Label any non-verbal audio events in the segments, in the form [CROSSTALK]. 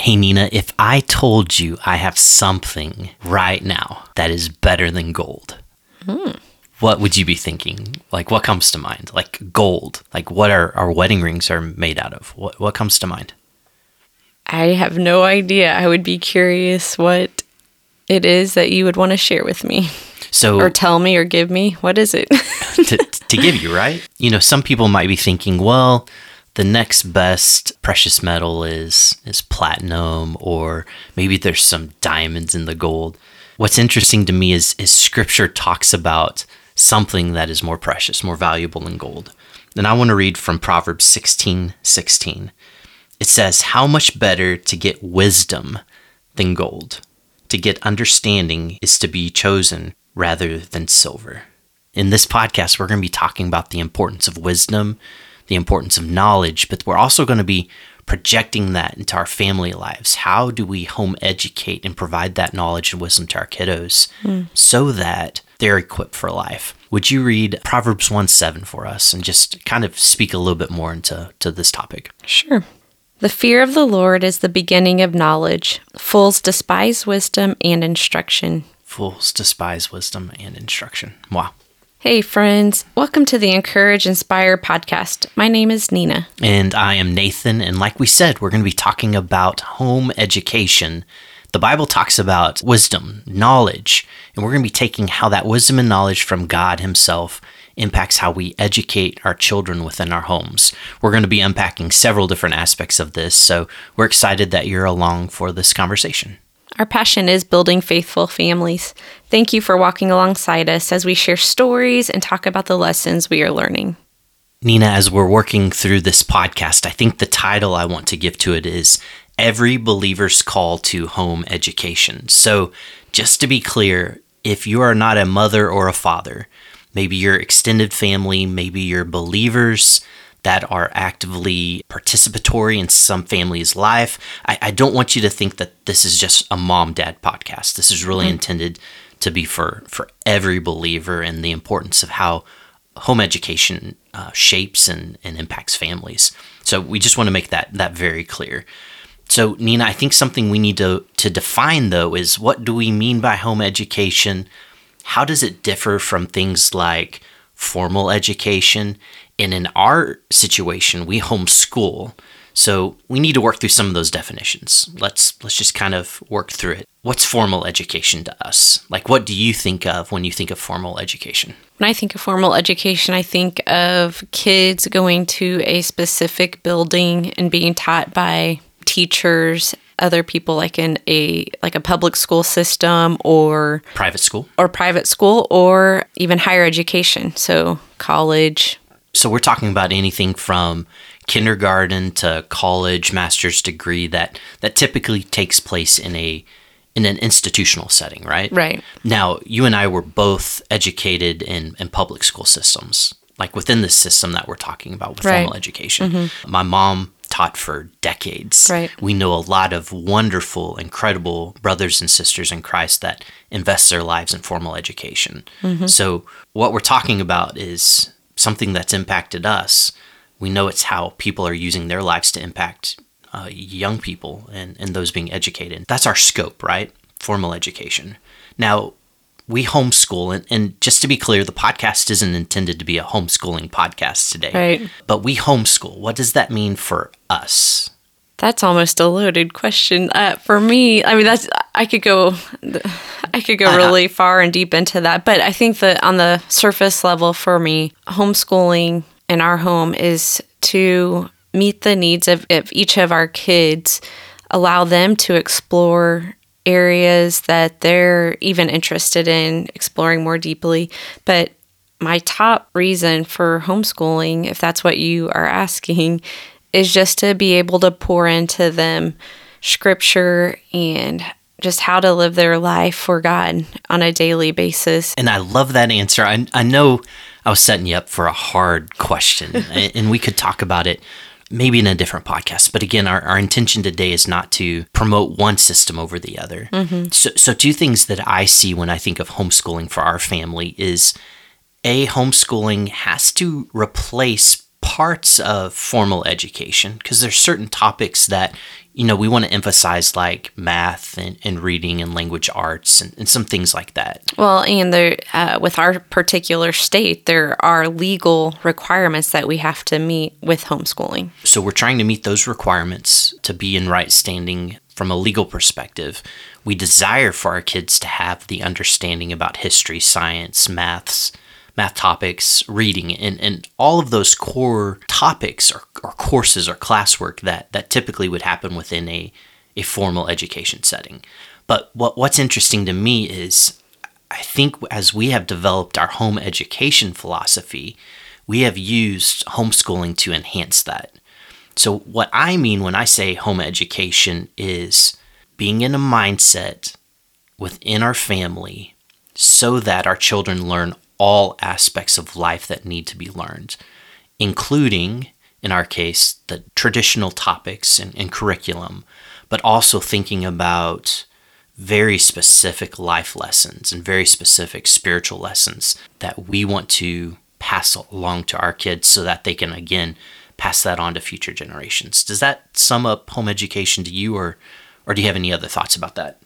Hey, Nina, if I told you I have something right now that is better than gold, hmm. what would you be thinking? Like, what comes to mind? Like gold. Like, what are our wedding rings are made out of? What what comes to mind? I have no idea. I would be curious what it is that you would want to share with me So, or tell me or give me. What is it? [LAUGHS] to, to give you, right? You know, some people might be thinking, well, the next best precious metal is is platinum or maybe there's some diamonds in the gold. What's interesting to me is is scripture talks about something that is more precious, more valuable than gold. And I want to read from Proverbs 16, 16. It says, How much better to get wisdom than gold? To get understanding is to be chosen rather than silver. In this podcast, we're going to be talking about the importance of wisdom, the importance of knowledge, but we're also going to be projecting that into our family lives. How do we home educate and provide that knowledge and wisdom to our kiddos hmm. so that they're equipped for life? Would you read Proverbs 1 7 for us and just kind of speak a little bit more into to this topic? sure. The fear of the Lord is the beginning of knowledge. Fools despise wisdom and instruction. Fools despise wisdom and instruction. Wow. Hey, friends. Welcome to the Encourage Inspire podcast. My name is Nina. And I am Nathan. And like we said, we're going to be talking about home education. The Bible talks about wisdom, knowledge, and we're going to be taking how that wisdom and knowledge from God Himself impacts how we educate our children within our homes. We're going to be unpacking several different aspects of this. So we're excited that you're along for this conversation. Our passion is building faithful families. Thank you for walking alongside us as we share stories and talk about the lessons we are learning. Nina, as we're working through this podcast, I think the title I want to give to it is Every Believer's Call to Home Education. So, just to be clear, if you are not a mother or a father, maybe your extended family, maybe your believers that are actively participatory in some family's life, I, I don't want you to think that this is just a mom dad podcast. This is really mm-hmm. intended to be for, for every believer and the importance of how home education uh, shapes and, and impacts families. So we just want to make that that very clear. So Nina, I think something we need to to define though is what do we mean by home education? How does it differ from things like formal education? And in our situation, we homeschool. So we need to work through some of those definitions. Let's let's just kind of work through it. What's formal education to us? Like what do you think of when you think of formal education? When I think of formal education, I think of kids going to a specific building and being taught by teachers, other people like in a like a public school system or Private school? or private school or even higher education, so college. So we're talking about anything from kindergarten to college, master's degree that that typically takes place in a in an institutional setting, right? Right. Now, you and I were both educated in, in public school systems, like within the system that we're talking about with Right. formal education. Mm-hmm. My mom taught for decades. Right. We know a lot of wonderful, incredible brothers and sisters in Christ that invest their lives in formal education. Mm-hmm. So, what we're talking about is something that's impacted us. We know it's how people are using their lives to impact uh, young people and, and those being educated. That's our scope, right? Formal education. Now, we homeschool, and, and just to be clear, the podcast isn't intended to be a homeschooling podcast today. Right. But we homeschool. What does that mean for us? That's almost a loaded question. Uh, for me, I mean, that's I could go, I could go really far and deep into that. But I think that on the surface level, for me, homeschooling in our home is to meet the needs of, of each of our kids, allow them to explore areas that they're even interested in exploring more deeply. But my top reason for homeschooling, if that's what you are asking, is just to be able to pour into them scripture and just how to live their life for God on a daily basis. And I love that answer. I, I know I was setting you up for a hard question, [LAUGHS] and and we could talk about it maybe in a different podcast. But again, our, our intention today is not to promote one system over the other. Mm-hmm. So, so, two things that I see when I think of homeschooling for our family is a homeschooling has to replace parts of formal education because there's certain topics that you know we want to emphasize like math and, and reading and language arts and, and some things like that Well, and there, uh, with our particular state, there are legal requirements that we have to meet with homeschooling. so we're trying to meet those requirements to be in right standing from a legal perspective we desire for our kids to have the understanding about history science maths math topics reading and, and all of those core topics or, or courses or classwork that, that typically would happen within a, a formal education setting but what, what's interesting to me is I think as we have developed our home education philosophy, we have used homeschooling to enhance that. So, what I mean when I say home education is being in a mindset within our family so that our children learn all aspects of life that need to be learned, including, in our case, the traditional topics and, and curriculum, but also thinking about very specific life lessons and very specific spiritual lessons that we want to pass along to our kids so that they can again pass that on to future generations. Does that sum up home education to you or or do you have any other thoughts about that?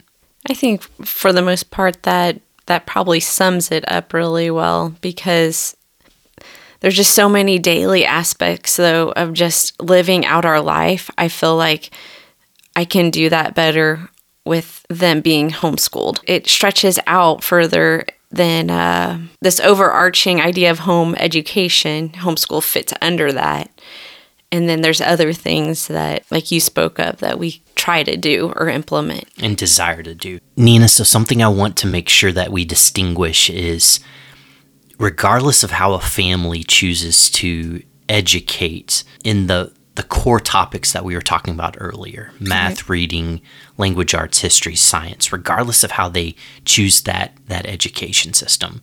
I think for the most part that that probably sums it up really well because there's just so many daily aspects though of just living out our life. I feel like I can do that better with them being homeschooled. It stretches out further than uh, this overarching idea of home education. Homeschool fits under that. And then there's other things that, like you spoke of, that we try to do or implement. and desire to do. Nina, so something I want to make sure that we distinguish is regardless of how a family chooses to educate in the the core topics that we were talking about earlier math reading language arts history science regardless of how they choose that that education system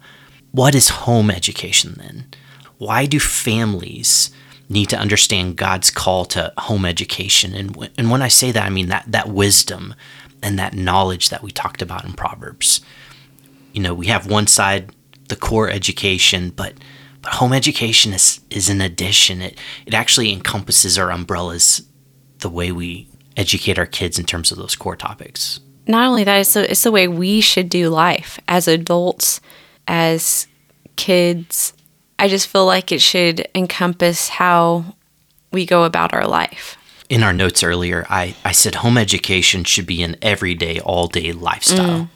what is home education then why do families need to understand God's call to home education. And wh- and when I say that I mean that that wisdom and that knowledge that we talked about in Proverbs. You know we have one side the core education but but home education is is an addition. It it actually encompasses our umbrellas the way we educate our kids in terms of those core topics. Not only that, it's the, it's the way we should do life as adults, as kids. I just feel like it should encompass how we go about our life. in our notes earlier, I, I said home education should be an everyday, all day lifestyle. Mm.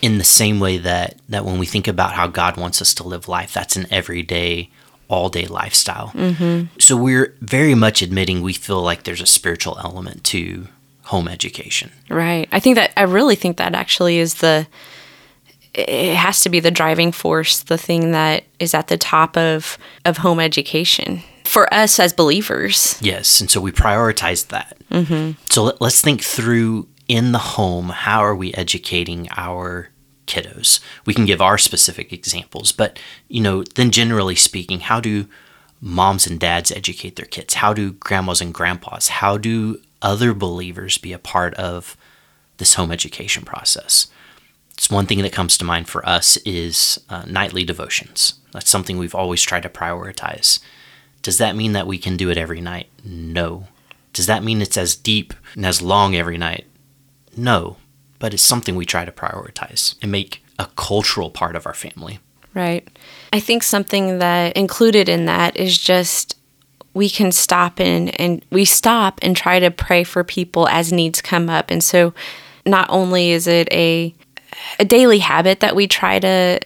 In the same way that, that when we think about how God wants us to live life, that's an everyday, all day lifestyle. Mm-hmm. So we're very much admitting we feel like there's a spiritual element to home education. Right. I think that I really think that actually is the it has to be the driving force, the thing that is at the top of of home education for us as believers. Yes, and so we prioritize that. Mm-hmm. So let, let's think through in the home how are we educating our kiddos? We can give our specific examples, but you know, then generally speaking, how do moms and dads educate their kids? How do grandmas and grandpas? How do other believers be a part of this home education process? It's one thing that comes to mind for us is uh, nightly devotions. That's something we've always tried to prioritize. Does that mean that we can do it every night? No. Does that mean it's as deep and as long every night? No. But it's something we try to prioritize and make a cultural part of our family. Right. I think something that included in that is just we can stop and and we stop and try to pray for people as needs come up. And so not only is it a a daily habit that we try to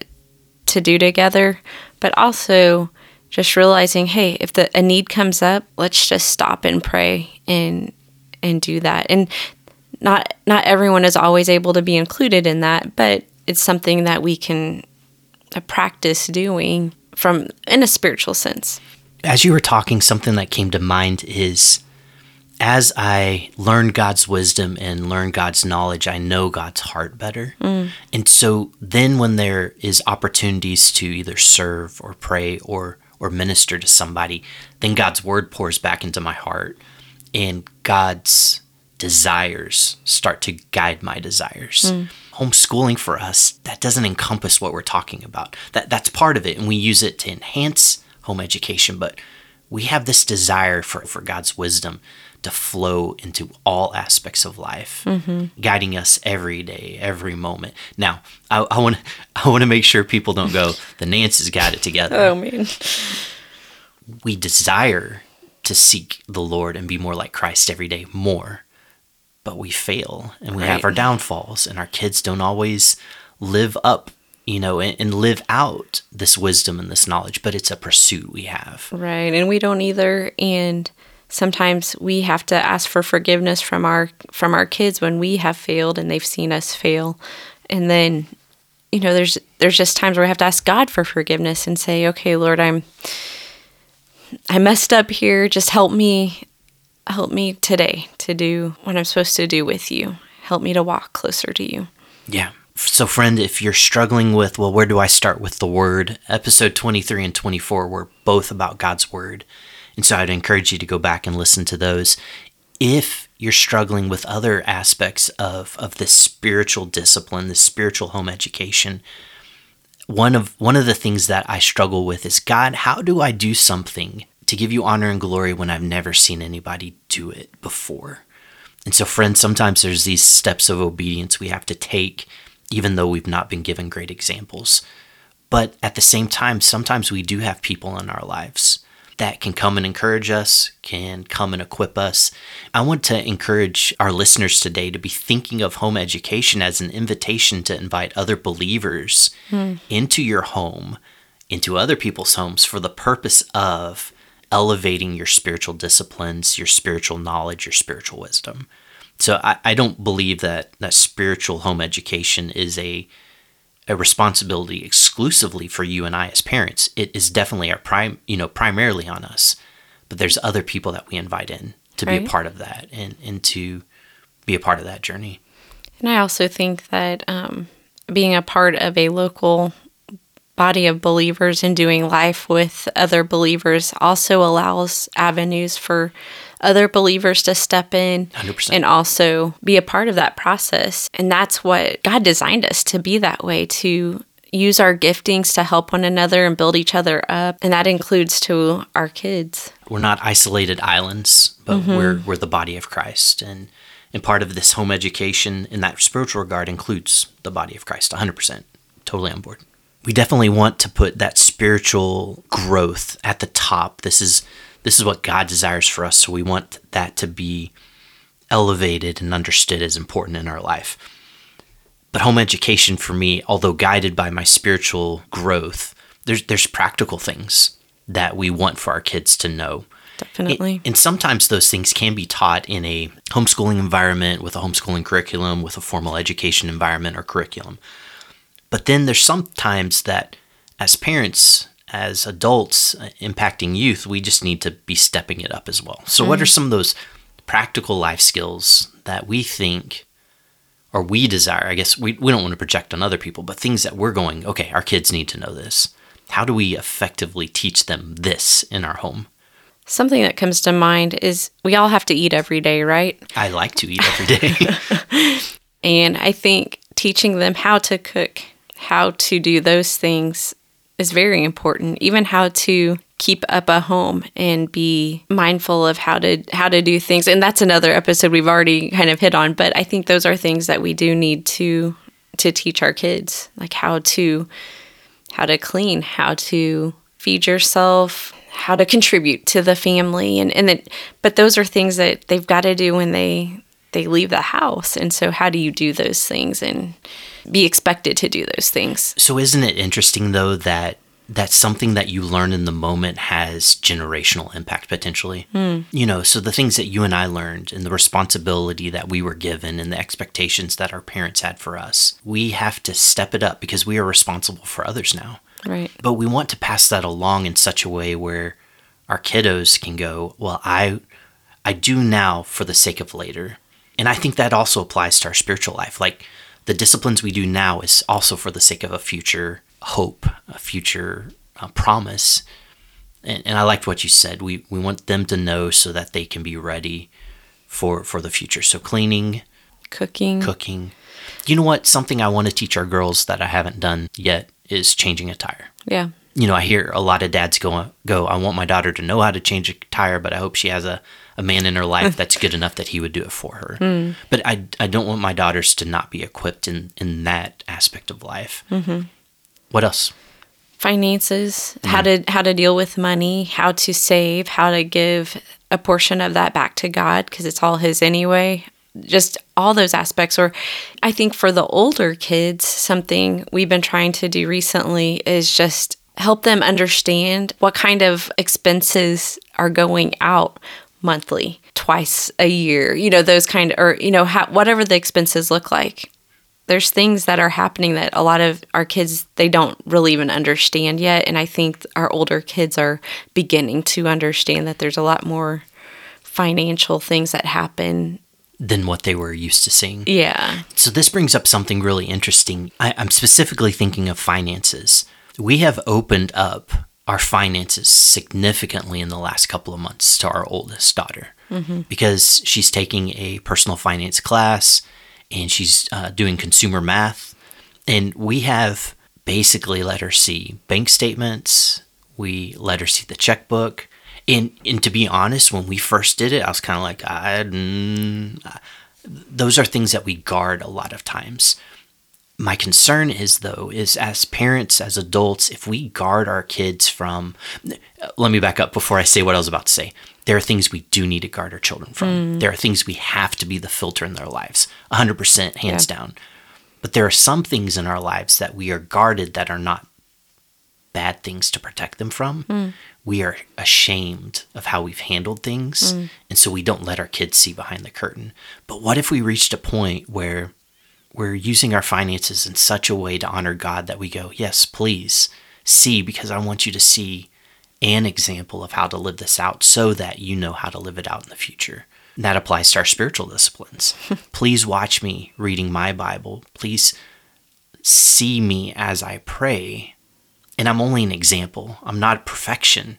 to do together, but also just realizing, hey, if the a need comes up, let's just stop and pray and and do that. And not not everyone is always able to be included in that, but it's something that we can practice doing from in a spiritual sense. As you were talking, something that came to mind is as I learn God's wisdom and learn God's knowledge, I know God's heart better. Mm. And so then when there is opportunities to either serve or pray or or minister to somebody, then God's word pours back into my heart and God's desires start to guide my desires. Mm. Homeschooling for us, that doesn't encompass what we're talking about. That that's part of it and we use it to enhance home education, but we have this desire for, for God's wisdom to flow into all aspects of life, mm-hmm. guiding us every day, every moment. Now, I want I want to [LAUGHS] make sure people don't go, the Nancy's got it together. Oh man. we desire to seek the Lord and be more like Christ every day more. But we fail and we have our downfalls, and our kids don't always live up, you know, and, and live out this wisdom and this knowledge. But it's a pursuit we have. Right. And we don't either. And sometimes we have to ask for forgiveness from our from our kids when we have failed and they've seen us fail. And then, you know, there's there's just times where we have to ask God for forgiveness and say, Okay, Lord, I'm I messed up here. Just help me help me today to do what I'm supposed to do with you. Help me to walk closer to you. Yeah. So, friend, if you're struggling with, well, where do I start with the word? Episode 23 and 24 were both about God's word. And so I'd encourage you to go back and listen to those. If you're struggling with other aspects of, of this spiritual discipline, this spiritual home education, one of one of the things that I struggle with is God, how do I do something to give you honor and glory when I've never seen anybody do it before? And so, friends, sometimes there's these steps of obedience we have to take, even though we've not been given great examples. But at the same time, sometimes we do have people in our lives that can come and encourage us, can come and equip us. I want to encourage our listeners today to be thinking of home education as an invitation to invite other believers hmm. into your home, into other people's homes for the purpose of elevating your spiritual disciplines, your spiritual knowledge, your spiritual wisdom. So I, I don't believe that that spiritual home education is a a responsibility exclusively for you and I as parents. It is definitely our prime, you know, primarily on us. But there's other people that we invite in to be a part of that and, and to be a part of that journey. And I also think that um, being a part of a local body of believers and doing life with other believers also allows avenues for other believers to step in 100%. and also be a part of that process. And that's what God designed us to be that way to use our giftings to help one another and build each other up. And that includes to our kids. we're not isolated islands, but mm-hmm. we're we're the body of Christ, and and part of this home education in that spiritual regard includes the body of Christ. 100, percent totally on board. We definitely want to put that spiritual growth at the top. This is this is what God desires for us, so we want that to be elevated and understood as important in our life. But home education for me, although guided by my spiritual growth, there's there's practical things that we want for our kids to know. Definitely. And, and sometimes those things can be taught in a homeschooling environment with a homeschooling curriculum, with a formal education environment or curriculum. But then there's sometimes that as parents, as adults uh, impacting youth, we just need to be stepping it up as well. So, what are some of those practical life skills that we think or we desire? I guess we, we don't want to project on other people, but things that we're going, okay, our kids need to know this. How do we effectively teach them this in our home? Something that comes to mind is we all have to eat every day, right? I like to eat every day. [LAUGHS] [LAUGHS] And I think teaching them how to cook, how to do those things is very important. Even how to keep up a home and be mindful of how to how to do things. And that's another episode we've already kind of hit on, but I think those are things that we do need to to teach our kids, like how to how to clean, how to feed yourself, how to contribute to the family and and that but those are things that they've got to do when they they leave the house. And so how do you do those things and be expected to do those things? so isn't it interesting though that that something that you learn in the moment has generational impact potentially? Hmm. You know, so the things that you and I learned and the responsibility that we were given and the expectations that our parents had for us, we have to step it up because we are responsible for others now. Right. but we want to pass that along in such a way where our kiddos can go well i i do now for the sake of later and i think that also applies to our spiritual life. Like the disciplines we do now is also for the sake of a future hope a future uh, promise. And, and i liked what you said. We we want them to know so that they can be ready for for the future. So cleaning Cooking. cooking. You know what? Something i want to teach our girls that i haven't done yet is changing a tire. Yeah. you know, I hear a lot of dads go, go, I want my daughter to know how to change a tire, but I hope she has a, a man in her life [LAUGHS] that's good enough that he would do it for her. Mm. But I, I don't want my daughters to not be equipped in, in that aspect of life. Mm-hmm. What else? Finances, mm-hmm. how to how to deal with money, how to save, how to give a portion of that back to God because it's all His anyway. Just all those aspects. Or I think for the older kids, something we've been trying to do recently is just help them understand what kind of expenses are going out monthly, twice a year, you know, those kind of, or, you know, whatever the expenses look like. There's things that are happening that a lot of our kids, they don't really even understand yet. And I think our older kids are beginning to understand that there's a lot more financial things that happen than what they were used to seeing. Yeah. So this brings up something really interesting. I, am specifically thinking of finances we have opened up our finances significantly in the last couple of months to our oldest daughter mm-hmm. because she's taking a personal finance class and she's uh, doing consumer math. And we have basically let her see bank statements, we let her see the checkbook. And, and to be honest, when we first did it, I was kind of like, I, mm, those are things that we guard a lot of times my concern is though is as parents as adults if we guard our kids from let me back up before i say what i was about to say there are things we do need to guard our children from mm. there are things we have to be the filter in their lives 100% hands yeah. down but there are some things in our lives that we are guarded that are not bad things to protect them from mm. we are ashamed of how we've handled things mm. and so we don't let our kids see behind the curtain but what if we reached a point where we're using our finances in such a way to honor God that we go, yes, please see, because I want you to see an example of how to live this out so that you know how to live it out in the future. And that applies to our spiritual disciplines. [LAUGHS] please watch me reading my Bible. Please see me as I pray. And I'm only an example, I'm not perfection.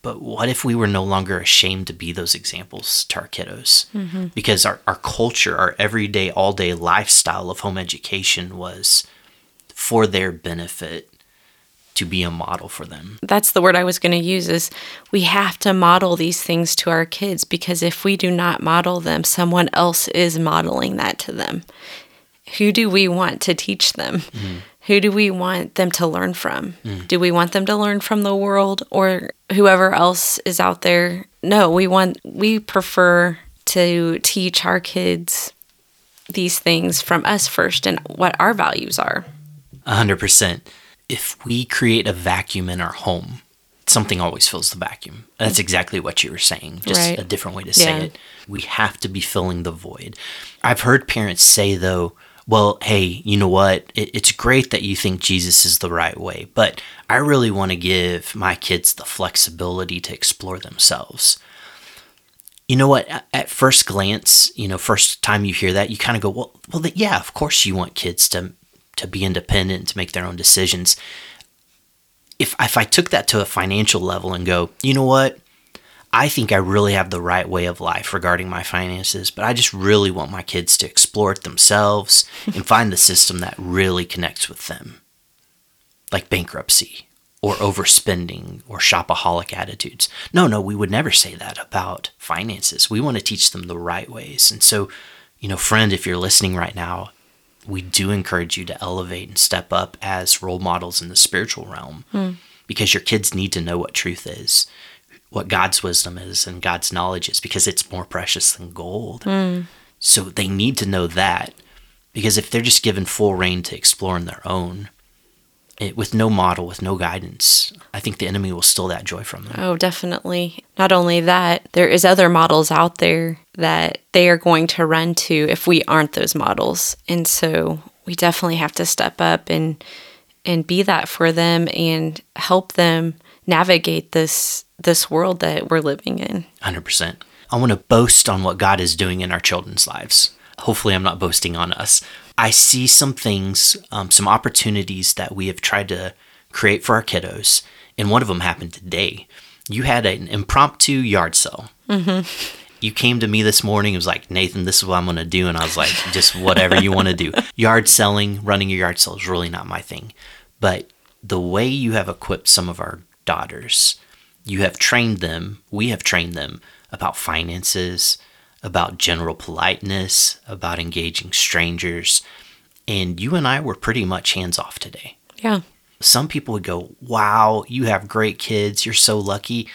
But what if we were no longer ashamed to be those examples to our kiddos? Mm-hmm. Because our, our culture, our everyday, all day lifestyle of home education was for their benefit to be a model for them. That's the word I was going to use is we have to model these things to our kids because if we do not model them, someone else is modeling that to them. Who do we want to teach them? Mm-hmm. Who do we want them to learn from? Mm. Do we want them to learn from the world or whoever else is out there? No, we want we prefer to teach our kids these things from us first and what our values are. 100%. If we create a vacuum in our home, something always fills the vacuum. That's exactly what you were saying, just right. a different way to say yeah. it. We have to be filling the void. I've heard parents say, though, well, hey, you know what? It, it's great that you think Jesus is the right way, but I really want to give my kids the flexibility to explore themselves. You know what? At first glance, you know, first time you hear that, you kind of go, well, well, yeah, of course you want kids to to be independent, to make their own decisions. If if I took that to a financial level and go, you know what? I think I really have the right way of life regarding my finances, but I just really want my kids to explore it themselves [LAUGHS] and find the system that really connects with them, like bankruptcy or overspending or shopaholic attitudes. No, no, we would never say that about finances. We want to teach them the right ways. And so, you know, friend, if you're listening right now, we do encourage you to elevate and step up as role models in the spiritual realm mm. because your kids need to know what truth is what God's wisdom is and God's knowledge is because it's more precious than gold. Mm. So they need to know that because if they're just given full rein to explore on their own, it, with no model, with no guidance, I think the enemy will steal that joy from them. Oh, definitely. Not only that, there is other models out there that they are going to run to if we aren't those models. And so we definitely have to step up and and be that for them and help them navigate this this world that we're living in. 100%. I want to boast on what God is doing in our children's lives. Hopefully, I'm not boasting on us. I see some things, um, some opportunities that we have tried to create for our kiddos, and one of them happened today. You had an impromptu yard sale. Mm-hmm. You came to me this morning. It was like, Nathan, this is what I'm going to do. And I was like, just whatever you want to do. [LAUGHS] Yard selling, running your yard sale is really not my thing. But the way you have equipped some of our daughters, you have trained them, we have trained them about finances, about general politeness, about engaging strangers. And you and I were pretty much hands off today. Yeah. Some people would go, Wow, you have great kids. You're so lucky.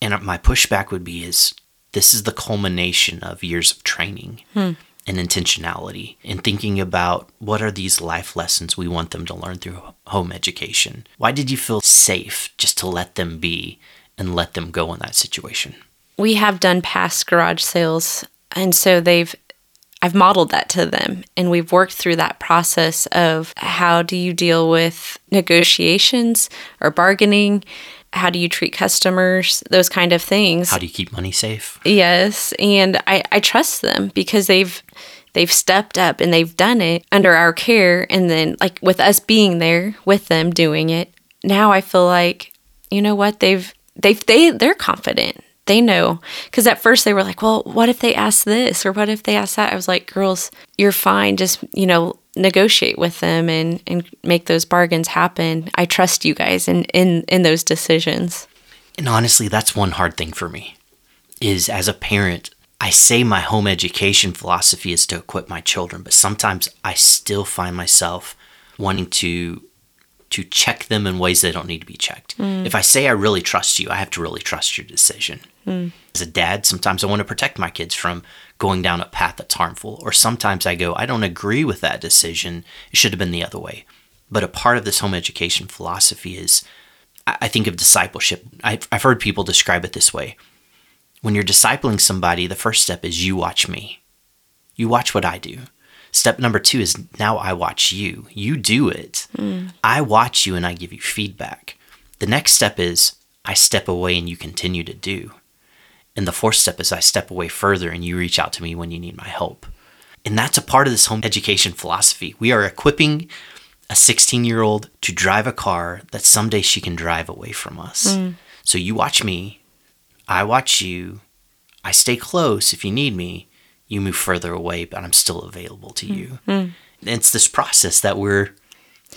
And my pushback would be is this is the culmination of years of training Hmm. And intentionality and thinking about what are these life lessons we want them to learn through home education. Why did you feel safe just to let them be and let them go in that situation? we have done past garage sales and so they've I've modeled that to them and we've worked through that process of how do you deal with negotiations or bargaining how do you treat customers those kind of things. How do you keep money safe? yes and I, I trust them because they've they've stepped up and they've done it under our care. And then like with us being there with them doing it now i feel like you know what? They've they've they they're confident. They know. Because at first they were like well what if they ask this or what if they ask that? I was like girls you're fine. Just you know negotiate with them and and make those bargains happen i trust you guys in in in those decisions And honestly, that's one hard thing for me. Is as a parent, I say my home education philosophy is to equip my children, but sometimes I still find myself wanting to to check them in ways they don't need to be checked. Mm. If I say I really trust you, I have to really trust your decision. Mm. As a dad, sometimes I want to protect my kids from going down a path that's harmful, or sometimes I go, I don't agree with that decision. It should have been the other way. But a part of this home education philosophy is I I think of discipleship. I've, I've heard people describe it this way. When you're discipling somebody, the first step is you watch me. You watch what I do. Step number two is now I watch you. You do it. Hmm. I watch you and I give you feedback. The next step is I step away and you continue to do. And the fourth step is I step away further and you reach out to me when you need my help. And that's a part of this home education philosophy. We are equipping a 16 year old to drive a car that someday she can drive away from us. Hmm. So you watch me, I watch you, I stay close if you need me, you move further away, but I'm still available to you. Mm-hmm. Mm. It's this process that we're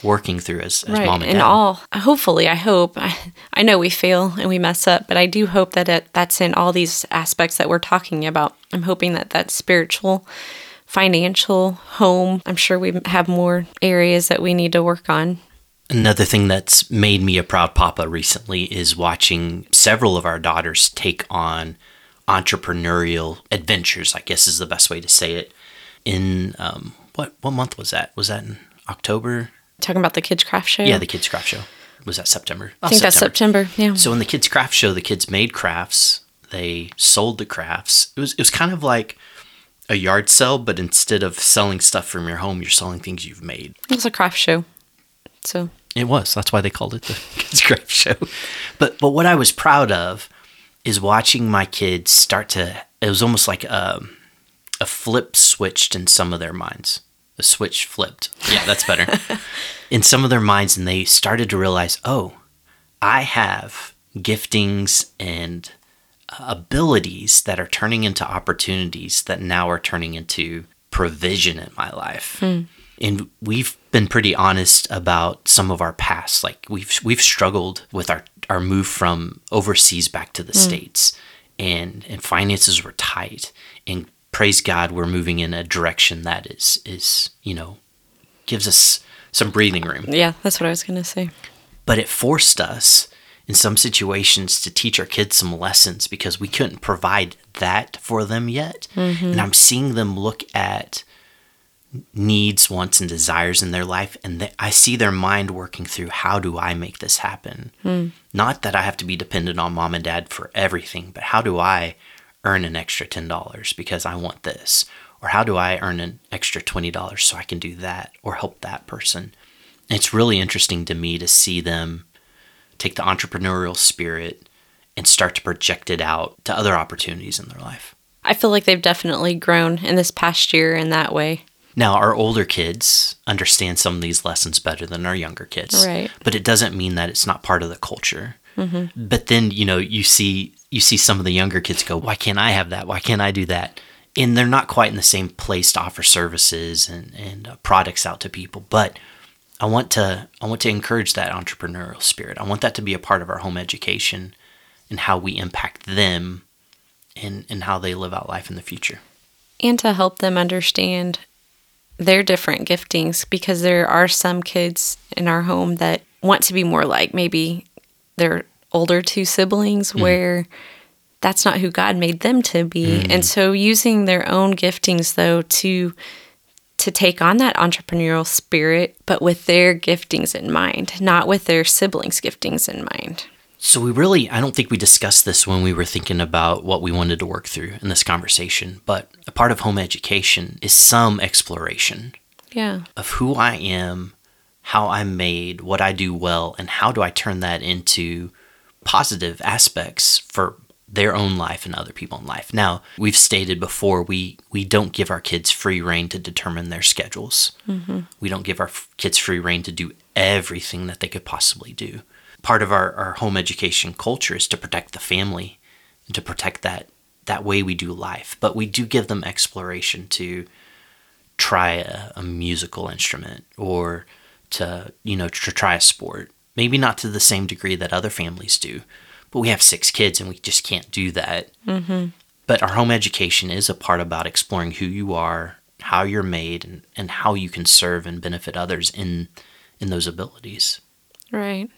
working through as, as mom and and dad. all hopefully i hope I, I know we fail and we mess up but i do hope that it, that's in all these aspects that we're talking about i'm hoping that that's spiritual financial home i'm sure we have more areas that we need to work on Another thing that's made me a proud papa recently is watching several of our daughters take on entrepreneurial adventures, I guess is the best way to say it. In um, what what month was that? Was that in October? talking about the kids craft show Yeah, the kids craft show. Was that September? i think that's september yeah So in the kids craft show, the kids made crafts. They sold the crafts. It was it was kind of like a yard sale, but instead of selling stuff from your home, you're selling things you've made. it was a craft show so It was. That's why they called it the [LAUGHS] kids craft show. But but what I was proud of is watching my kids start to. It was almost like a, a flip switched in some of their minds. The switch flipped. Yeah, that's better. [LAUGHS] in some of their minds, and they started to realize, oh, I have giftings and abilities that are turning into opportunities that now are turning into provision in my life. Hmm. And we've been pretty honest about some of our past. Like we've we've struggled with our our move from overseas back to the mm. states, and and finances were tight. And praise God, we're moving in a direction that is is you know gives us some breathing room. Yeah that's what i was gonna say. But it forced us in some situations to teach our kids some lessons because we couldn't provide that for them yet. Mm-hmm. And I'm seeing them look at needs, wants, and desires in their life, and they, I see their mind working through how do I make this happen? Hmm. Not that I have to be dependent on mom and dad for everything, but how do I earn an extra $10 because I want this? Or how do I earn an extra $20 so I can do that or help that person? It's really interesting to me to see them take the entrepreneurial spirit and start to project it out to other opportunities in their life. I feel like they've definitely grown in this past year in that way. Now, our older kids understand some of these lessons better than our younger kids. Right. But it doesn't mean that it's not part of the culture. But then, you know, you see you see some of the younger kids go, "Why can't I have that? Why can't I do that?" And they're not quite in the same place to offer services and and uh, products out to people, but I want to I want to encourage that entrepreneurial spirit. I want that to be a part of our home education and how we impact them and, and how they live out life in the future. And to help them understand their different giftings because there are some kids in our home that want to be more like maybe their older two siblings mm. where that's not who God made them to be. Mm. And so using their own giftings though to to take on that entrepreneurial spirit but with their giftings in mind, not with their siblings' giftings in mind. So we really I don't think we discussed this when we were thinking about what we wanted to work through in this conversation, but a part of home education is some exploration. Yeah. Of who I am, how I'm made, what I do well, and how do I turn that into positive aspects for their own life and other people in life. Now, we've stated before we we don't give our kids free rein to determine their schedules. Mm-hmm. We don't give our f- kids free rein to do everything that they could possibly do. Part of our, our home education culture is to protect the family and to protect that that way we do life. But we do give them exploration to try a, a musical instrument or to you know to try a sport. Maybe not to the same degree that other families do but we have six kids and we just can't do that. Mm-hmm. But our home education is a part about exploring who you are, how you're made, and, and how you can serve and benefit others in in those abilities. Right.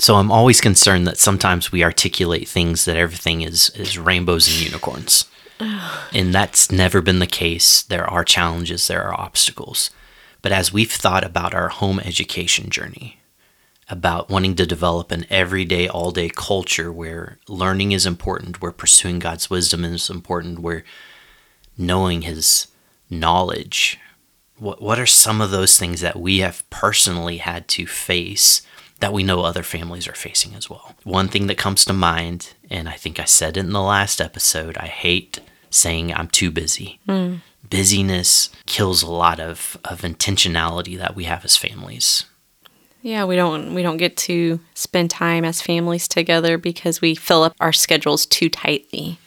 So I'm always concerned that sometimes we articulate things that everything is is rainbows and unicorns. [SIGHS] and that's never been the case. There are challenges, there are obstacles. But as we've thought about our home education journey, about wanting to develop an everyday, all day culture where learning is important, where pursuing God's wisdom is important, where knowing His knowledge. What, what are some of those things that we have personally had to face that we know other families are facing as well? One thing that comes to mind, and I think I said it in the last episode, I hate saying I'm too busy. Mm. Busyness kills a lot of, of intentionality that we have as families. Yeah, we don't we don't get to spend time as families together because we fill up our schedules too tightly.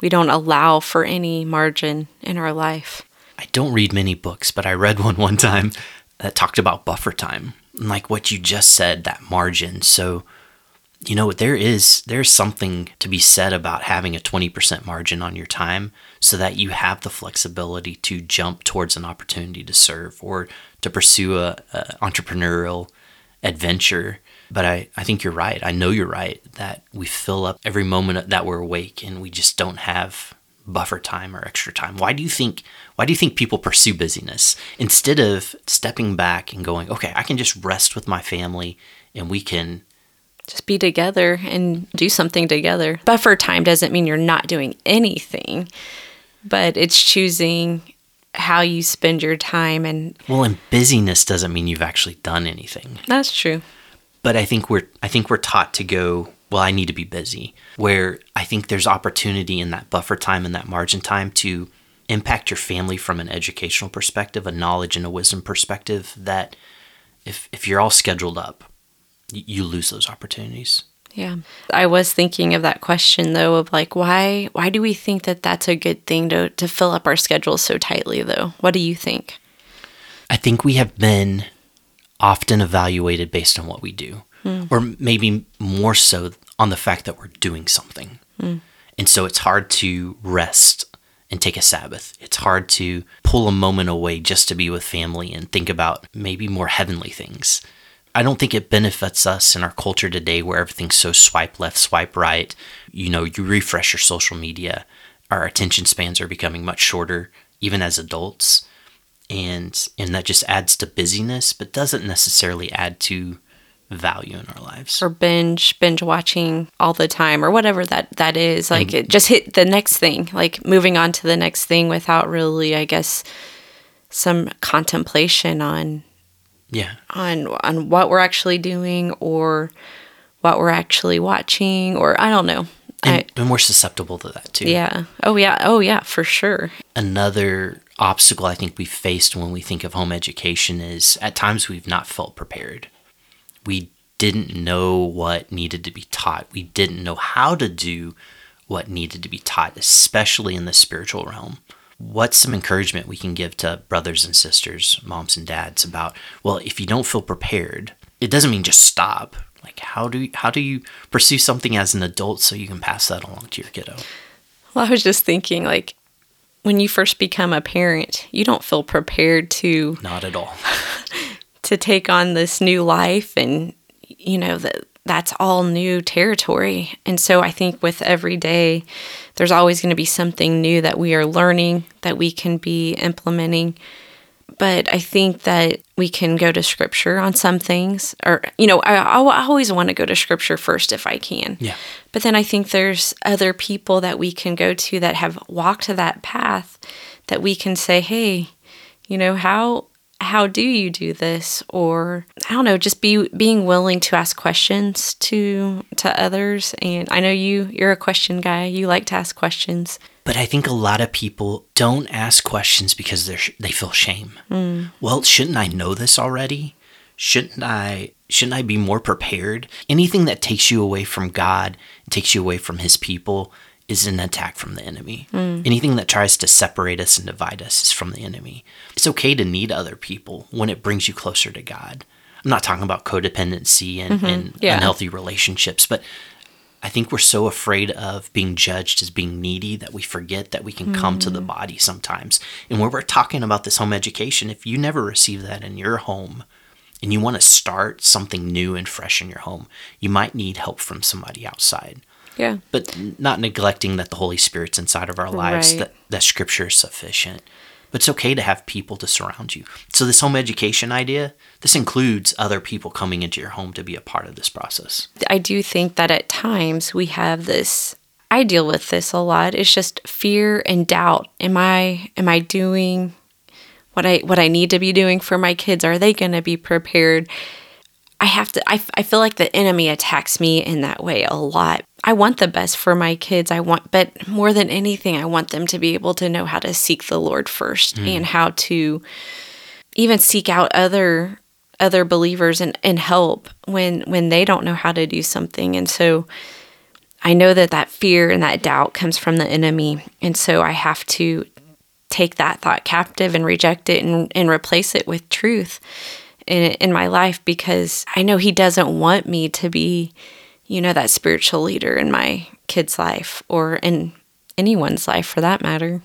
We don't allow for any margin in our life. I don't read many books, but I read [LAUGHS] one one time that talked about buffer time. Like what you just said, that margin. So, you know, there is there's something to be said about having a 20% margin on your time so that you have the flexibility to jump towards an opportunity to serve or to pursue a, a entrepreneurial adventure. But I, I think you're right. I know you're right that we fill up every moment that we're awake and we just don't have buffer time or extra time. Why do you think why do you think people pursue busyness instead of stepping back and going, "Okay, I can just rest with my family and we can just be together and do something together." Buffer time doesn't mean you're not doing anything, but it's choosing how you spend your time and well and busyness doesn't mean you've actually done anything that's true but i think we're i think we're taught to go well i need to be busy where i think there's opportunity in that buffer time and that margin time to impact your family from an educational perspective a knowledge and a wisdom perspective that if if you're all scheduled up you lose those opportunities yeah. I was thinking of that question though of like why why do we think that that's a good thing to to fill up our schedules so tightly though? What do you think? I think we have been often evaluated based on what we do. Mm. Or maybe more so on the fact that we're doing something. Mm. And so it's hard to rest and take a Sabbath. It's hard to pull a moment away just to be with family and think about maybe more heavenly things. I don't think it benefits us in our culture today where everything's so swipe left, swipe right. You know, you refresh your social media. Our attention spans are becoming much shorter, even as adults. And and that just adds to busyness, but doesn't necessarily add to value in our lives. Or binge binge watching all the time or whatever that that is. Like and, it just hit the next thing, like moving on to the next thing without really, I guess, some contemplation on yeah. on on what we're actually doing or what we're actually watching or i don't know. And, I, and we're susceptible to that too. Yeah. Oh yeah. Oh yeah for sure. Another obstacle i think we faced when we think of home education is at times we've not felt prepared we didn't know what needed to be taught we didn't know how to do what needed to be taught especially in the spiritual realm what's some encouragement we can give to brothers and sisters, moms and dads about, well, if you don't feel prepared, it doesn't mean just stop. Like how do you, how do you pursue something as an adult so you can pass that along to your kiddo? Well, I was just thinking like when you first become a parent, you don't feel prepared to Not at all. [LAUGHS] to take on this new life and you know that that's all new territory. And so I think with every day there's always going to be something new that we are learning that we can be implementing. But I think that we can go to scripture on some things, or, you know, I, I always want to go to scripture first if I can. Yeah. But then I think there's other people that we can go to that have walked that path that we can say, hey, you know, how how do you do this or i don't know just be being willing to ask questions to to others and i know you you're a question guy you like to ask questions But I think a lot of people don't ask questions because they they feel shame. Hmm. Well, shouldn't I know this already? Shouldn't I shouldn't I be more prepared? Anything that takes you away from God, takes you away from his people is an attack from the enemy. Hmm. Anything that tries to separate us and divide us is from the enemy. It's okay to need other people when it brings you closer to God. I'm not talking about codependency and, mm-hmm. and Yeah. unhealthy relationships, but I think we're so afraid of being judged as being needy that we forget that we can come to the hmm. body sometimes. And when we're talking about this home education, if you never receive that in your home and you want to start something new and fresh in your home, you might need help from somebody outside. Yeah But not neglecting that the Holy Spirit's inside of our lives, Right. that, that scripture is sufficient. But it's okay to have people to surround you. So, this home education idea, this includes other people coming into your home to be a part of this process. i do think that at times we have this i deal with this a lot it's just fear and doubt am i am i doing what i what i need to be doing for my kids are they going to be prepared I have to, I, I feel like the enemy attacks me in that way a lot. I want the best for my kids. I want, but more than anything, I want them to be able to know how to seek the Lord first mm. and how to even seek out other other believers and, and help when when they don't know how to do something. And so I know that that fear and that doubt comes from the enemy. And so I have to take that thought captive and reject it and, and replace it with truth in, in my life because I know he doesn't want me to be, you know, that spiritual leader in my kid's life or in anyone's life for that matter.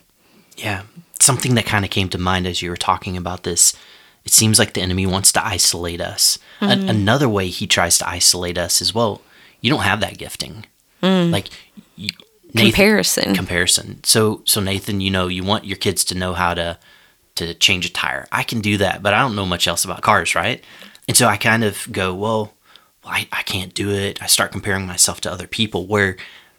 Yeah. Something that kind of came to mind as you were talking about this. It seems like the enemy wants to isolate us. An- mm-hmm. another way he tries to isolate us is well, you don't have that gifting. Mm. Like you, Nathan- Comparison. comparison. So so Nathan, you know, you want your kids to know how to to change a tire. I can do that, but I don't know much else about cars, right? And so I kind of go, well I, I can't do it. I start comparing myself to other people where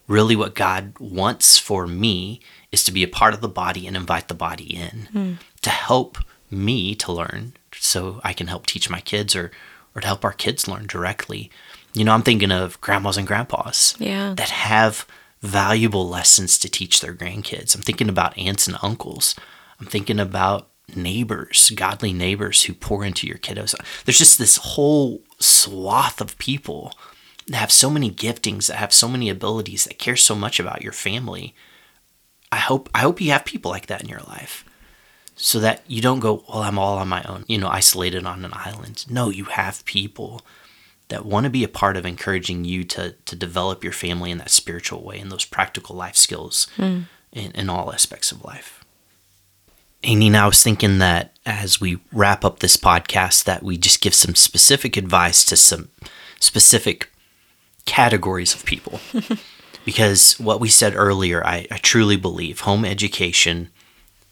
really what God wants for me is to be a part of the body and invite the body in hmm. to help me to learn so I can help teach my kids or or to help our kids learn directly. You know, I'm thinking of grandmas and grandpas Yeah. that have valuable lessons to teach their grandkids. I'm thinking about aunts and uncles. I'm thinking about neighbors, godly neighbors who pour into your kiddos. There's just this whole swath of people that have so many giftings, that have so many abilities, that care so much about your family. I hope I hope you have people like that in your life. So that you don't go, well, I'm all on my own, you know, isolated on an island. No, you have people that want to be a part of encouraging you to to develop your family in that spiritual way and those practical life skills hmm. in, in all aspects of life. Now I was thinking that as we wrap up this podcast, that we just give some specific advice to some specific categories of people. [LAUGHS] because what we said earlier, I, I truly believe home education,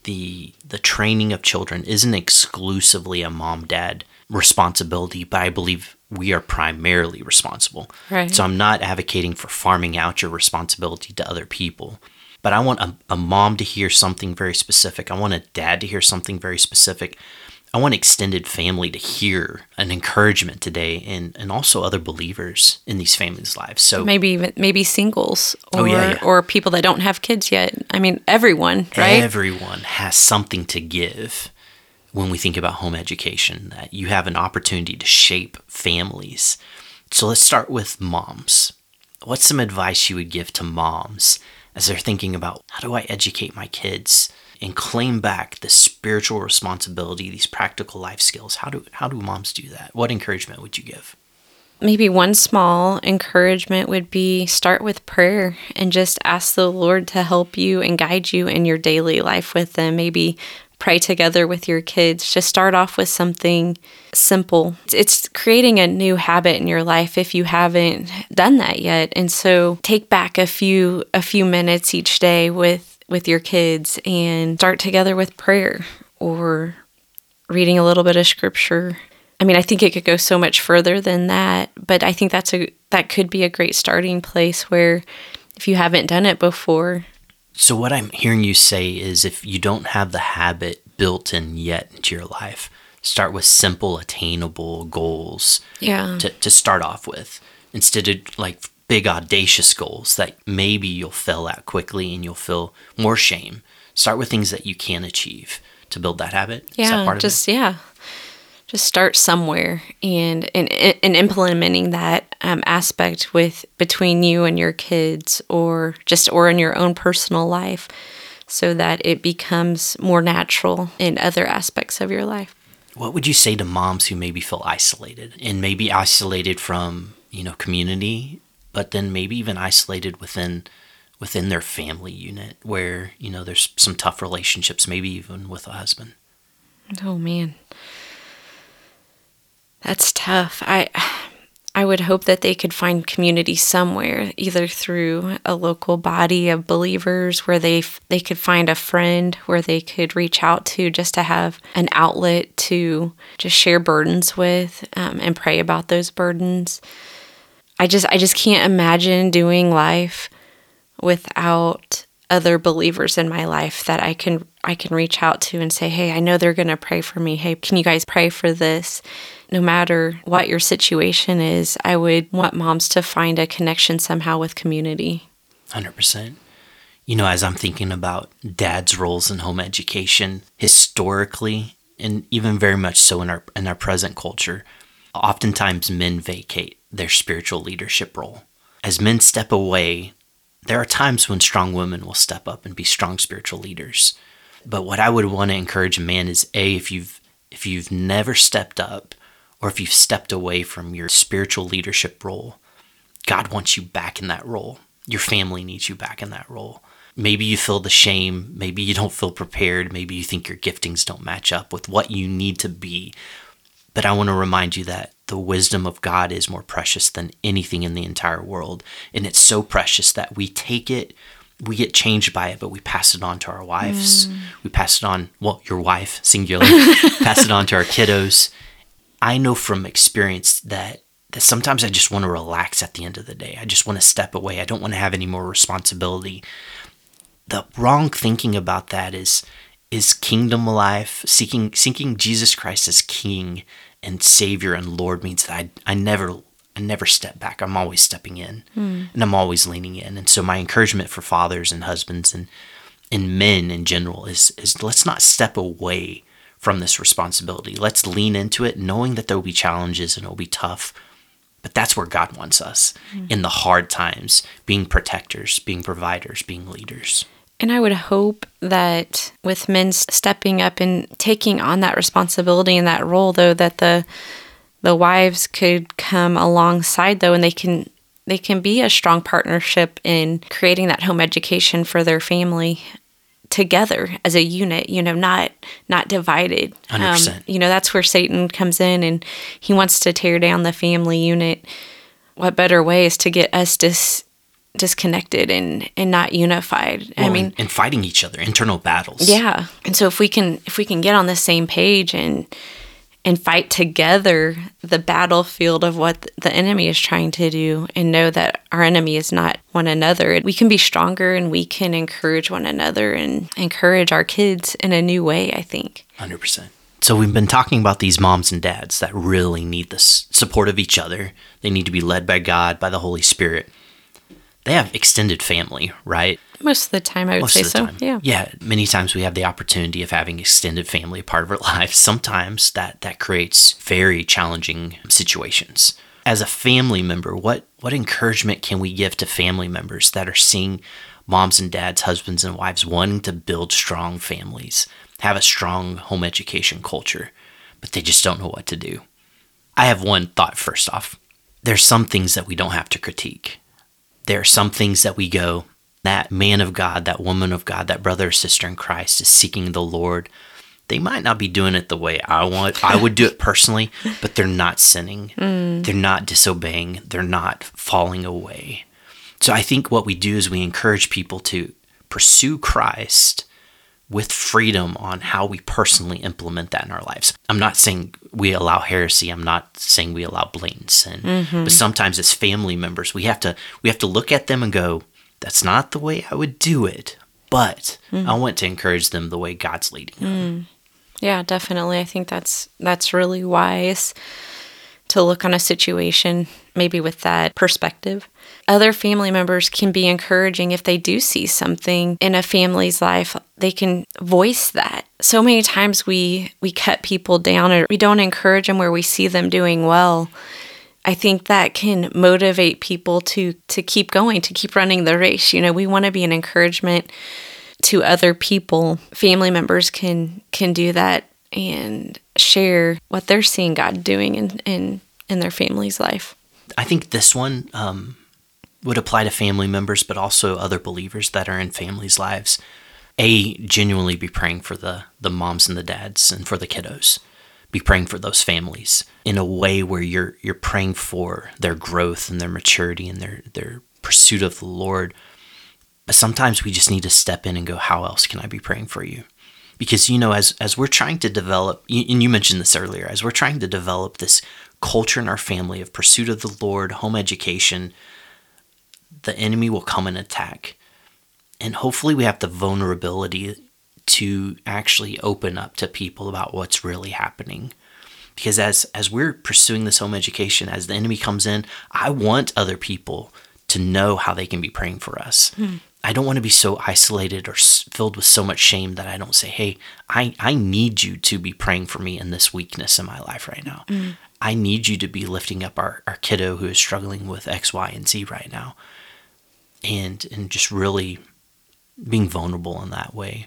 the the training of children isn't exclusively a mom dad responsibility, but I believe we are primarily responsible. Right. So I'm not advocating for farming out your responsibility to other people. But I want a, a mom to hear something very specific. I want a dad to hear something very specific. I want extended family to hear an encouragement today and, and also other believers in these families' lives. So Maybe even maybe singles or Oh, yeah, yeah. or people that don't have kids yet. I mean, everyone, right? Everyone has something to give when we think about home education, that you have an opportunity to shape families. So let's start with moms. What's some advice you would give to moms as they're thinking about how do I educate my kids and claim back the spiritual responsibility, these practical life skills. How do how do moms do that? What encouragement would you give? maybe one small encouragement would be start with prayer and just ask the Lord to help you and guide you in your daily life with them. Maybe pray together with your kids. Just start off with something simple. It's creating a new habit in your life if you haven't done that yet. And so take back a few a few minutes each day with with your kids and start together with prayer or reading a little bit of scripture I mean, I think it could go so much further than that, but I think that's a that could be a great starting place where if you haven't done it before. So what I'm hearing you say is if you don't have the habit built in yet into your life, start with simple attainable goals. Yeah. To to start off with instead of like big audacious goals that maybe you'll fail at quickly and you'll feel more shame. Start with things that you can achieve to build that habit. Yeah, that just yeah just start somewhere and and, and implementing that um, aspect with between you and your kids or just or in your own personal life so that it becomes more natural in other aspects of your life. What would you say to moms who maybe feel isolated and maybe isolated from you know community but then maybe even isolated within within their family unit where you know there's some tough relationships maybe even with a husband? Oh man that's tough. I I would hope that they could find community somewhere, either through a local body of believers where they they could find a friend where they could reach out to just to have an outlet to just share burdens with um, and pray about those burdens. I just I just can't imagine doing life without other believers in my life that I can I can reach out to and say, "Hey, I know they're going to pray for me. Hey, can you guys pray for this?" no matter what your situation is, I would want moms to find a connection somehow with community. 100%. You know, as I'm thinking about dad's roles in home education historically, and even very much so in our in our present culture, oftentimes men vacate their spiritual leadership role. As men step away, there are times when strong women will step up and be strong spiritual leaders. But what I would want to encourage a man is a if you've if you've never stepped up or if you've stepped away from your spiritual leadership role, God wants you back in that role. Your family needs you back in that role. Maybe you feel the shame. Maybe you don't feel prepared. Maybe you think your giftings don't match up with what you need to be. But I want to remind you that the wisdom of God is more precious than anything in the entire world. And it's so precious that we take it, we get changed by it, but we pass it on to our wives. Mm. We pass it on, well, your wife, singular, [LAUGHS] pass it on to our kiddos. I know from experience that that sometimes I just want to relax at the end of the day. I just want to step away. I don't want to have any more responsibility. The wrong thinking about that is is kingdom life, seeking seeking Jesus Christ as king and savior and lord means that I I never I never step back. I'm always stepping in. Mm. And I'm always leaning in. And so my encouragement for fathers and husbands and and men in general is is let's not step away from this responsibility. Let's lean into it, knowing that there will be challenges and it will be tough. But that's where God wants us mm-hmm. in the hard times, being protectors, being providers, being leaders. And I would hope that with men stepping up and taking on that responsibility and that role, though, that the the wives could come alongside, though, and they can they can be a strong partnership in creating that home education for their family together as a unit you know not not divided. One hundred um, you know that's where satan comes in and he wants to tear down the family unit. What better way is to get us dis disconnected and and not unified well, i mean and, and fighting each other internal battles yeah and so if we can if we can get on the same page and and fight together the battlefield of what the enemy is trying to do and know that our enemy is not one another. We can be stronger and we can encourage one another and encourage our kids in a new way, I think. 100%. So we've been talking about these moms and dads that really need the support of each other. They need to be led by God, by the Holy Spirit. They have extended family, right? Most of the time, I would Most say so. Time. Yeah. Yeah. Many times we have the opportunity of having extended family a part of our [LAUGHS] lives. Sometimes that that creates very challenging situations. As a family member, what what encouragement can we give to family members that are seeing moms and dads, husbands and wives wanting to build strong families, have a strong home education culture, but they just don't know what to do. I have one thought first off. There's some things that we don't have to critique. There are some things that we go, that man of God, that woman of God, that brother or sister in Christ is seeking the Lord. They might not be doing it the way I want. I would do it personally, [LAUGHS] but they're not sinning. Mm. They're not disobeying. They're not falling away. So I think what we do is we encourage people to pursue Christ with freedom on how we personally implement that in our lives. I'm not saying we allow heresy. I'm not saying we allow blatant sin. Mm-hmm. But sometimes as family members, we have to we have to look at them and go, that's not the way I would do it, but mm. I want to encourage them the way God's leading them. Mm. Yeah, definitely. I think that's that's really wise to look on a situation maybe with that perspective. Other family members can be encouraging if they do see something in a family's life, they can voice that. So many times we we cut people down or we don't encourage them where we see them doing well. I think that can motivate people to to keep going, to keep running the race. You know, we want to be an encouragement to other people. Family members can can do that and share what they're seeing God doing in in, in their family's life. I think this one um, would apply to family members, but also other believers that are in families' lives. A genuinely be praying for the the moms and the dads and for the kiddos be praying for those families in a way where you're you're praying for their growth and their maturity and their their pursuit of the Lord. But sometimes we just need to step in and go, how else can I be praying for you? Because you know, as as we're trying to develop, and you mentioned this earlier, as we're trying to develop this culture in our family of pursuit of the Lord, home education, the enemy will come and attack. And hopefully, we have the vulnerability to actually open up to people about what's really happening because as as we're pursuing this home education as the enemy comes in i want other people to know how they can be praying for us hmm. i don't want to be so isolated or filled with so much shame that i don't say hey i i need you to be praying for me in this weakness in my life right now hmm. i need you to be lifting up our, our kiddo who is struggling with x y and z right now and and just really being vulnerable in that way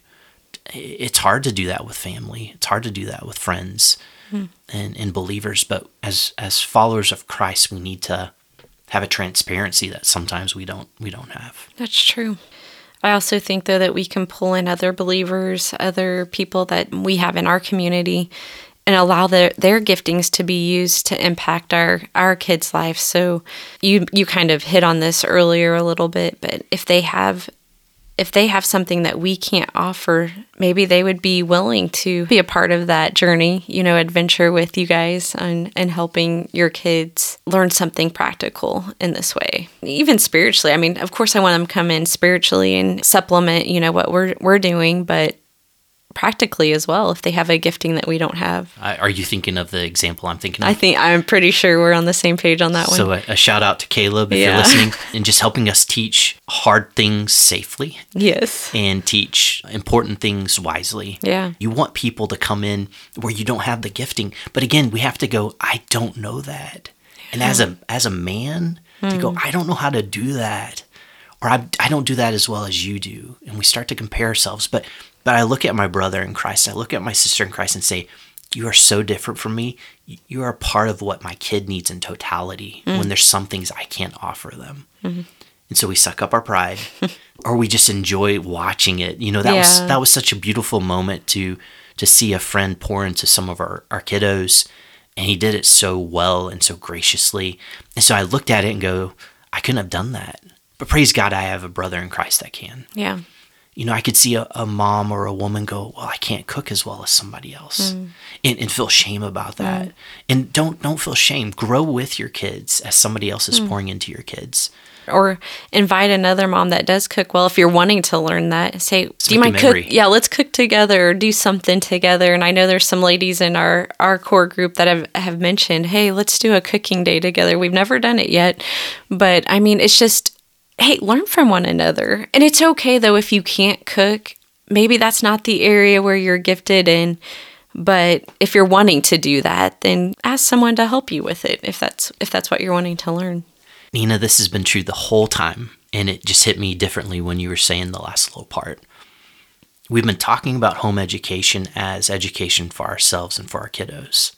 it's hard to do that with family. It's hard to do that with friends mm. and, and believers. But as as followers of Christ, we need to have a transparency that sometimes we don't we don't have. That's true. I also think though that we can pull in other believers, other people that we have in our community and allow their their giftings to be used to impact our our kids' lives. So you you kind of hit on this earlier a little bit, but if they have if they have something that we can't offer, maybe they would be willing to be a part of that journey, you know, adventure with you guys and, and helping your kids learn something practical in this way. Even spiritually. I mean, of course I want them to come in spiritually and supplement, you know, what we're we're doing, but practically as well if they have a gifting that we don't have. Are you thinking of the example I'm thinking of? I think I'm pretty sure we're on the same page on that one. So a, a shout out to Caleb if yeah. you're listening [LAUGHS] and just helping us teach hard things safely. Yes. And teach important things wisely. Yeah. You want people to come in where you don't have the gifting. But again, we have to go, I don't know that. And as a as a man, mm. to go, hmm. I don't know how to do that. Or I, I don't do that as well as you do. And we start to compare ourselves. But but I look at my brother in Christ, I look at my sister in Christ and say, You are so different from me. You are part of what my kid needs in totality mm. when there's some things I can't offer them. Mm-hmm. And so we suck up our pride [LAUGHS] or we just enjoy watching it. You know, that yeah. was that was such a beautiful moment to to see a friend pour into some of our, our kiddos and he did it so well and so graciously. And so I looked at it and go, I couldn't have done that. But praise God I have a brother in Christ that can. Yeah you know, I could see a, a, mom or a woman go, "Well, I can't cook as well as somebody else," mm. and, and, feel shame about that. Mm. And don't don't feel shame. Grow with your kids as somebody else is mm. pouring into your kids. Or invite another mom that does cook well. If you're wanting to learn that, say, let's "Do you mind cook? Yeah, let's cook together or do something together." And I know there's some ladies in our our core group that have have mentioned, "Hey, let's do a cooking day together." We've never done it yet, but I mean, it's just hey, learn from one another. And it's okay though if you can't cook. Maybe that's not the area where you're gifted in, but if you're wanting to do that, then ask someone to help you with it if that's if that's what you're wanting to learn. Nina, this has been true the whole time and it just hit me differently when you were saying the last little part. We've been talking about home education as education for ourselves and for our kiddos.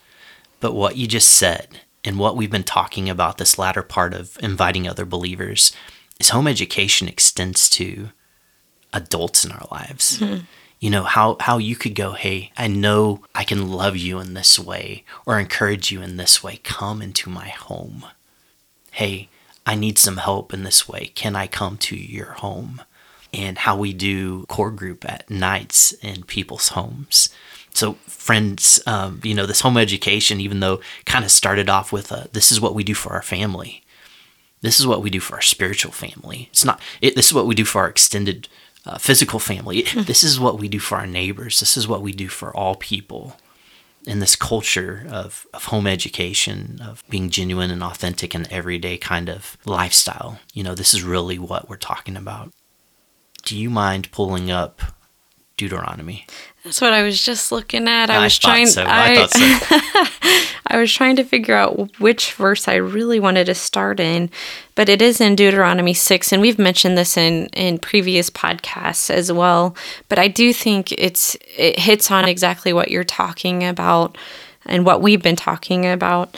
But what you just said and what we've been talking about this latter part of inviting other believers is home education extends to adults in our lives. Mm-hmm. You know, how, how you could go, hey, I know I can love you in this way or encourage you in this way. Come into my home. Hey, I need some help in this way. Can I come to your home? And how we do core group at nights in people's homes. So, friends, um, you know, this home education, even though kind of started off with a, this is what we do for our family. This is what we do for our spiritual family. It's not, it, this is what we do for our extended uh, physical family. Hmm. this is what we do for our neighbors. This is what we do for all people in this culture of, of home education, of being genuine and authentic and everyday kind of lifestyle. You know, this is really what we're talking about. Do you mind pulling up Deuteronomy? That's what I was just looking at. I, I was trying. So. I, I, so. [LAUGHS] I was trying to figure out which verse I really wanted to start in, but it is in Deuteronomy six, and we've mentioned this in in previous podcasts as well. But I do think it's it hits on exactly what you're talking about and what we've been talking about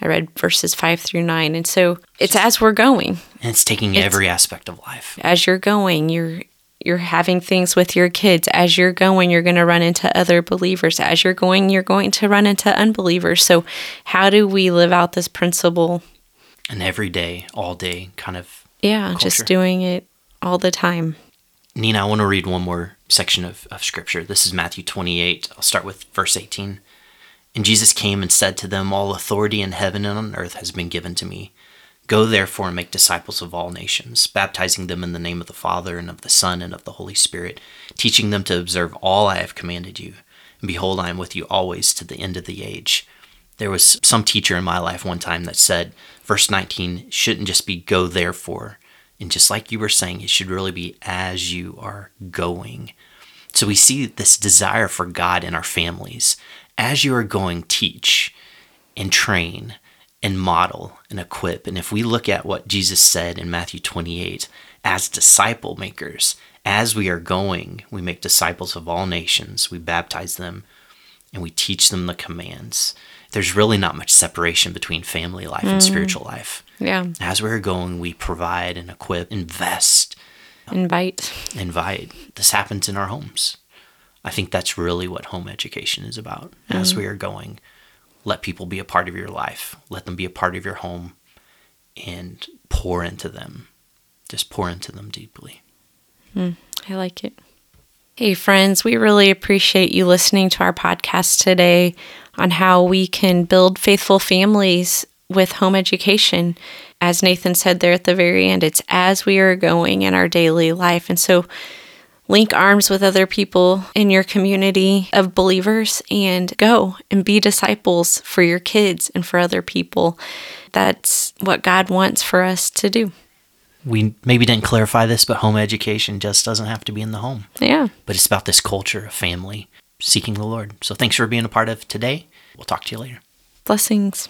I read verses five through nine. And so it's as we're going. And it's taking it's, every aspect of life. As you're going, you're you're having things with your kids. As you're going, you're going to run into other believers. As you're going, you're going to run into unbelievers. So how do we live out this principle? An everyday, all day kind of Yeah, culture. just doing it all the time. Nina, I want to read one more section of, of scripture. This is Matthew 28. I'll start with verse 18. And Jesus came and said to them, All authority in heaven and on earth has been given to me. Go therefore and make disciples of all nations, baptizing them in the name of the Father and of the Son and of the Holy Spirit, teaching them to observe all I have commanded you. And behold, I am with you always to the end of the age. There was some teacher in my life one time that said, verse 19 shouldn't just be go therefore. And just like you were saying, it should really be as you are going. So we see this desire for God in our families as you are going, teach and train and model and equip. And if we look at what Jesus said in Matthew 28, as disciple makers, as we are going, we make disciples of all nations, we baptize them, and we teach them the commands. There's really not much separation between family life mm. and spiritual life. Yeah. As we're going, we provide and equip, invest, invite. Invite. This happens in our homes. I think that's really what home education is about. Mm-hmm. As we are going, let people be a part of your life, let them be a part of your home, and pour into them. Just pour into them deeply. Mm, I like it. Hey, friends, we really appreciate you listening to our podcast today on how we can build faithful families with home education. As Nathan said there at the very end, it's as we are going in our daily life. And so, link arms with other people in your community of believers and go and be disciples for your kids and for other people. That's what God wants for us to do. We maybe didn't clarify this, but home education just doesn't have to be in the home. Yeah. But it's about this culture of family seeking the Lord. So thanks for being a part of today. We'll talk to you later. Blessings.